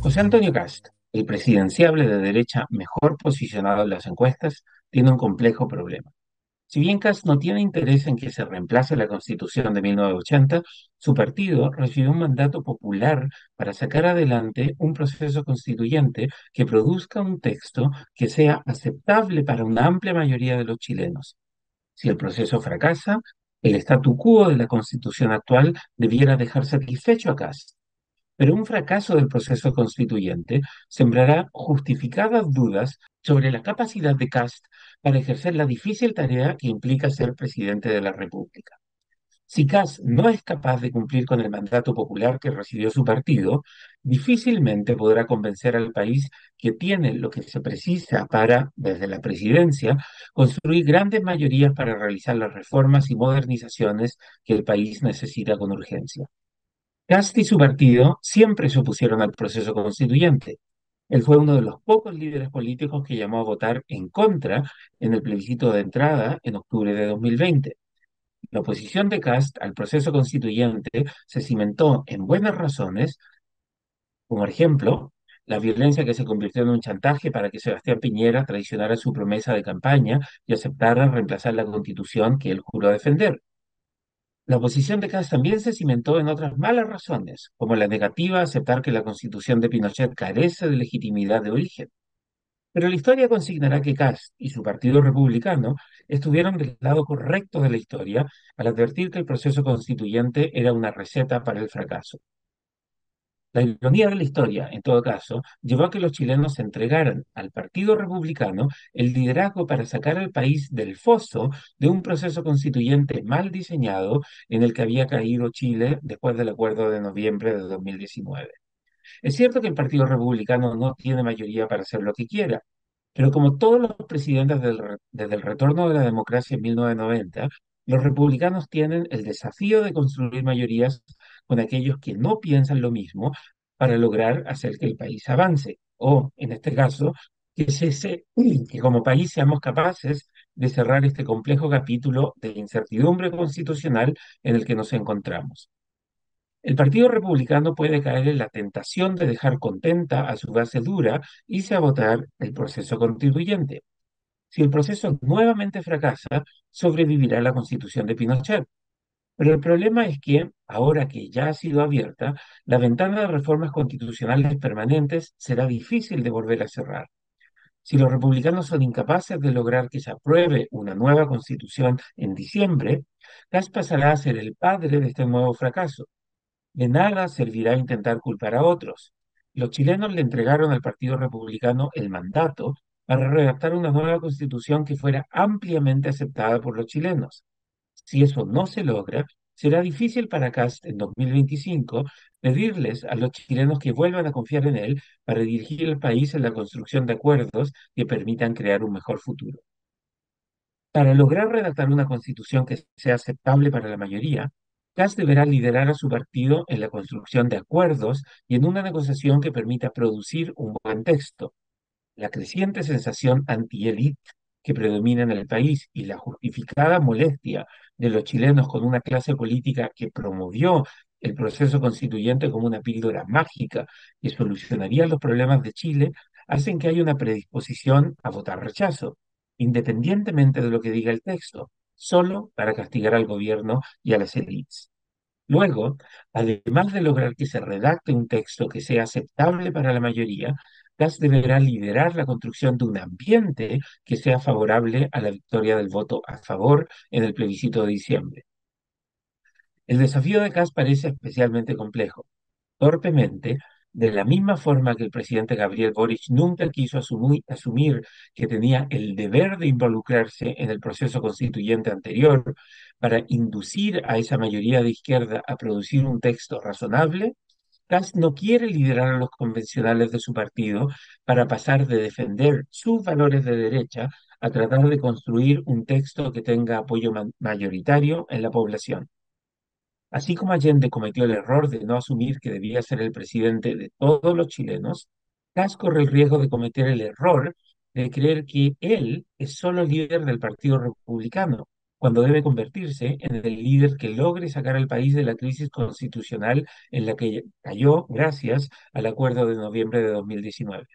José Antonio Cast, el presidenciable de derecha mejor posicionado en las encuestas, tiene un complejo problema. Si bien Cast no tiene interés en que se reemplace la Constitución de 1980, su partido recibió un mandato popular para sacar adelante un proceso constituyente que produzca un texto que sea aceptable para una amplia mayoría de los chilenos. Si el proceso fracasa, el statu quo de la Constitución actual debiera dejar satisfecho a Cast pero un fracaso del proceso constituyente sembrará justificadas dudas sobre la capacidad de Cast para ejercer la difícil tarea que implica ser presidente de la República. Si Cast no es capaz de cumplir con el mandato popular que recibió su partido, difícilmente podrá convencer al país que tiene lo que se precisa para, desde la presidencia, construir grandes mayorías para realizar las reformas y modernizaciones que el país necesita con urgencia. Cast y su partido siempre se opusieron al proceso constituyente. Él fue uno de los pocos líderes políticos que llamó a votar en contra en el plebiscito de entrada en octubre de 2020. La oposición de Cast al proceso constituyente se cimentó en buenas razones, como ejemplo, la violencia que se convirtió en un chantaje para que Sebastián Piñera traicionara su promesa de campaña y aceptara reemplazar la constitución que él juró defender. La oposición de Cast también se cimentó en otras malas razones, como la negativa a aceptar que la constitución de Pinochet carece de legitimidad de origen. Pero la historia consignará que Cast y su partido republicano estuvieron del lado correcto de la historia al advertir que el proceso constituyente era una receta para el fracaso. La ironía de la historia, en todo caso, llevó a que los chilenos entregaran al Partido Republicano el liderazgo para sacar al país del foso de un proceso constituyente mal diseñado en el que había caído Chile después del acuerdo de noviembre de 2019. Es cierto que el Partido Republicano no tiene mayoría para hacer lo que quiera, pero como todos los presidentes desde el retorno de la democracia en 1990, los republicanos tienen el desafío de construir mayorías con aquellos que no piensan lo mismo para lograr hacer que el país avance. O, en este caso, que, que como país seamos capaces de cerrar este complejo capítulo de incertidumbre constitucional en el que nos encontramos. El Partido Republicano puede caer en la tentación de dejar contenta a su base dura y se votar el proceso constituyente. Si el proceso nuevamente fracasa, sobrevivirá la constitución de Pinochet. Pero el problema es que, ahora que ya ha sido abierta, la ventana de reformas constitucionales permanentes será difícil de volver a cerrar. Si los republicanos son incapaces de lograr que se apruebe una nueva constitución en diciembre, Gas pasará a ser el padre de este nuevo fracaso. De nada servirá intentar culpar a otros. Los chilenos le entregaron al Partido Republicano el mandato para redactar una nueva constitución que fuera ampliamente aceptada por los chilenos. Si eso no se logra, será difícil para Cast en 2025 pedirles a los chilenos que vuelvan a confiar en él para dirigir el país en la construcción de acuerdos que permitan crear un mejor futuro. Para lograr redactar una constitución que sea aceptable para la mayoría, Cast deberá liderar a su partido en la construcción de acuerdos y en una negociación que permita producir un buen texto, la creciente sensación anti-élite que predomina en el país y la justificada molestia de los chilenos con una clase política que promovió el proceso constituyente como una píldora mágica que solucionaría los problemas de Chile, hacen que haya una predisposición a votar rechazo, independientemente de lo que diga el texto, solo para castigar al gobierno y a las élites. Luego, además de lograr que se redacte un texto que sea aceptable para la mayoría, Gas deberá liderar la construcción de un ambiente que sea favorable a la victoria del voto a favor en el plebiscito de diciembre. El desafío de Gas parece especialmente complejo. Torpemente, de la misma forma que el presidente Gabriel Boric nunca quiso asumir, que tenía el deber de involucrarse en el proceso constituyente anterior para inducir a esa mayoría de izquierda a producir un texto razonable, Cast no quiere liderar a los convencionales de su partido para pasar de defender sus valores de derecha a tratar de construir un texto que tenga apoyo mayoritario en la población. Así como Allende cometió el error de no asumir que debía ser el presidente de todos los chilenos, Cast corre el riesgo de cometer el error de creer que él es solo líder del Partido Republicano cuando debe convertirse en el líder que logre sacar al país de la crisis constitucional en la que cayó gracias al acuerdo de noviembre de 2019.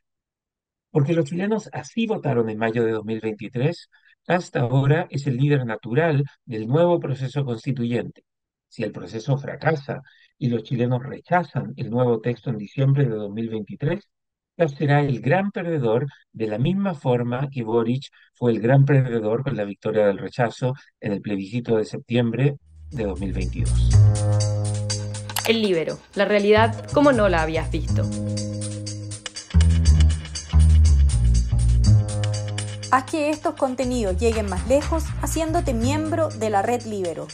Porque los chilenos así votaron en mayo de 2023, hasta ahora es el líder natural del nuevo proceso constituyente. Si el proceso fracasa y los chilenos rechazan el nuevo texto en diciembre de 2023, será el gran perdedor de la misma forma que Boric fue el gran perdedor con la victoria del rechazo en el plebiscito de septiembre de 2022. El libero, la realidad como no la habías visto. Haz que estos contenidos lleguen más lejos haciéndote miembro de la red Libero.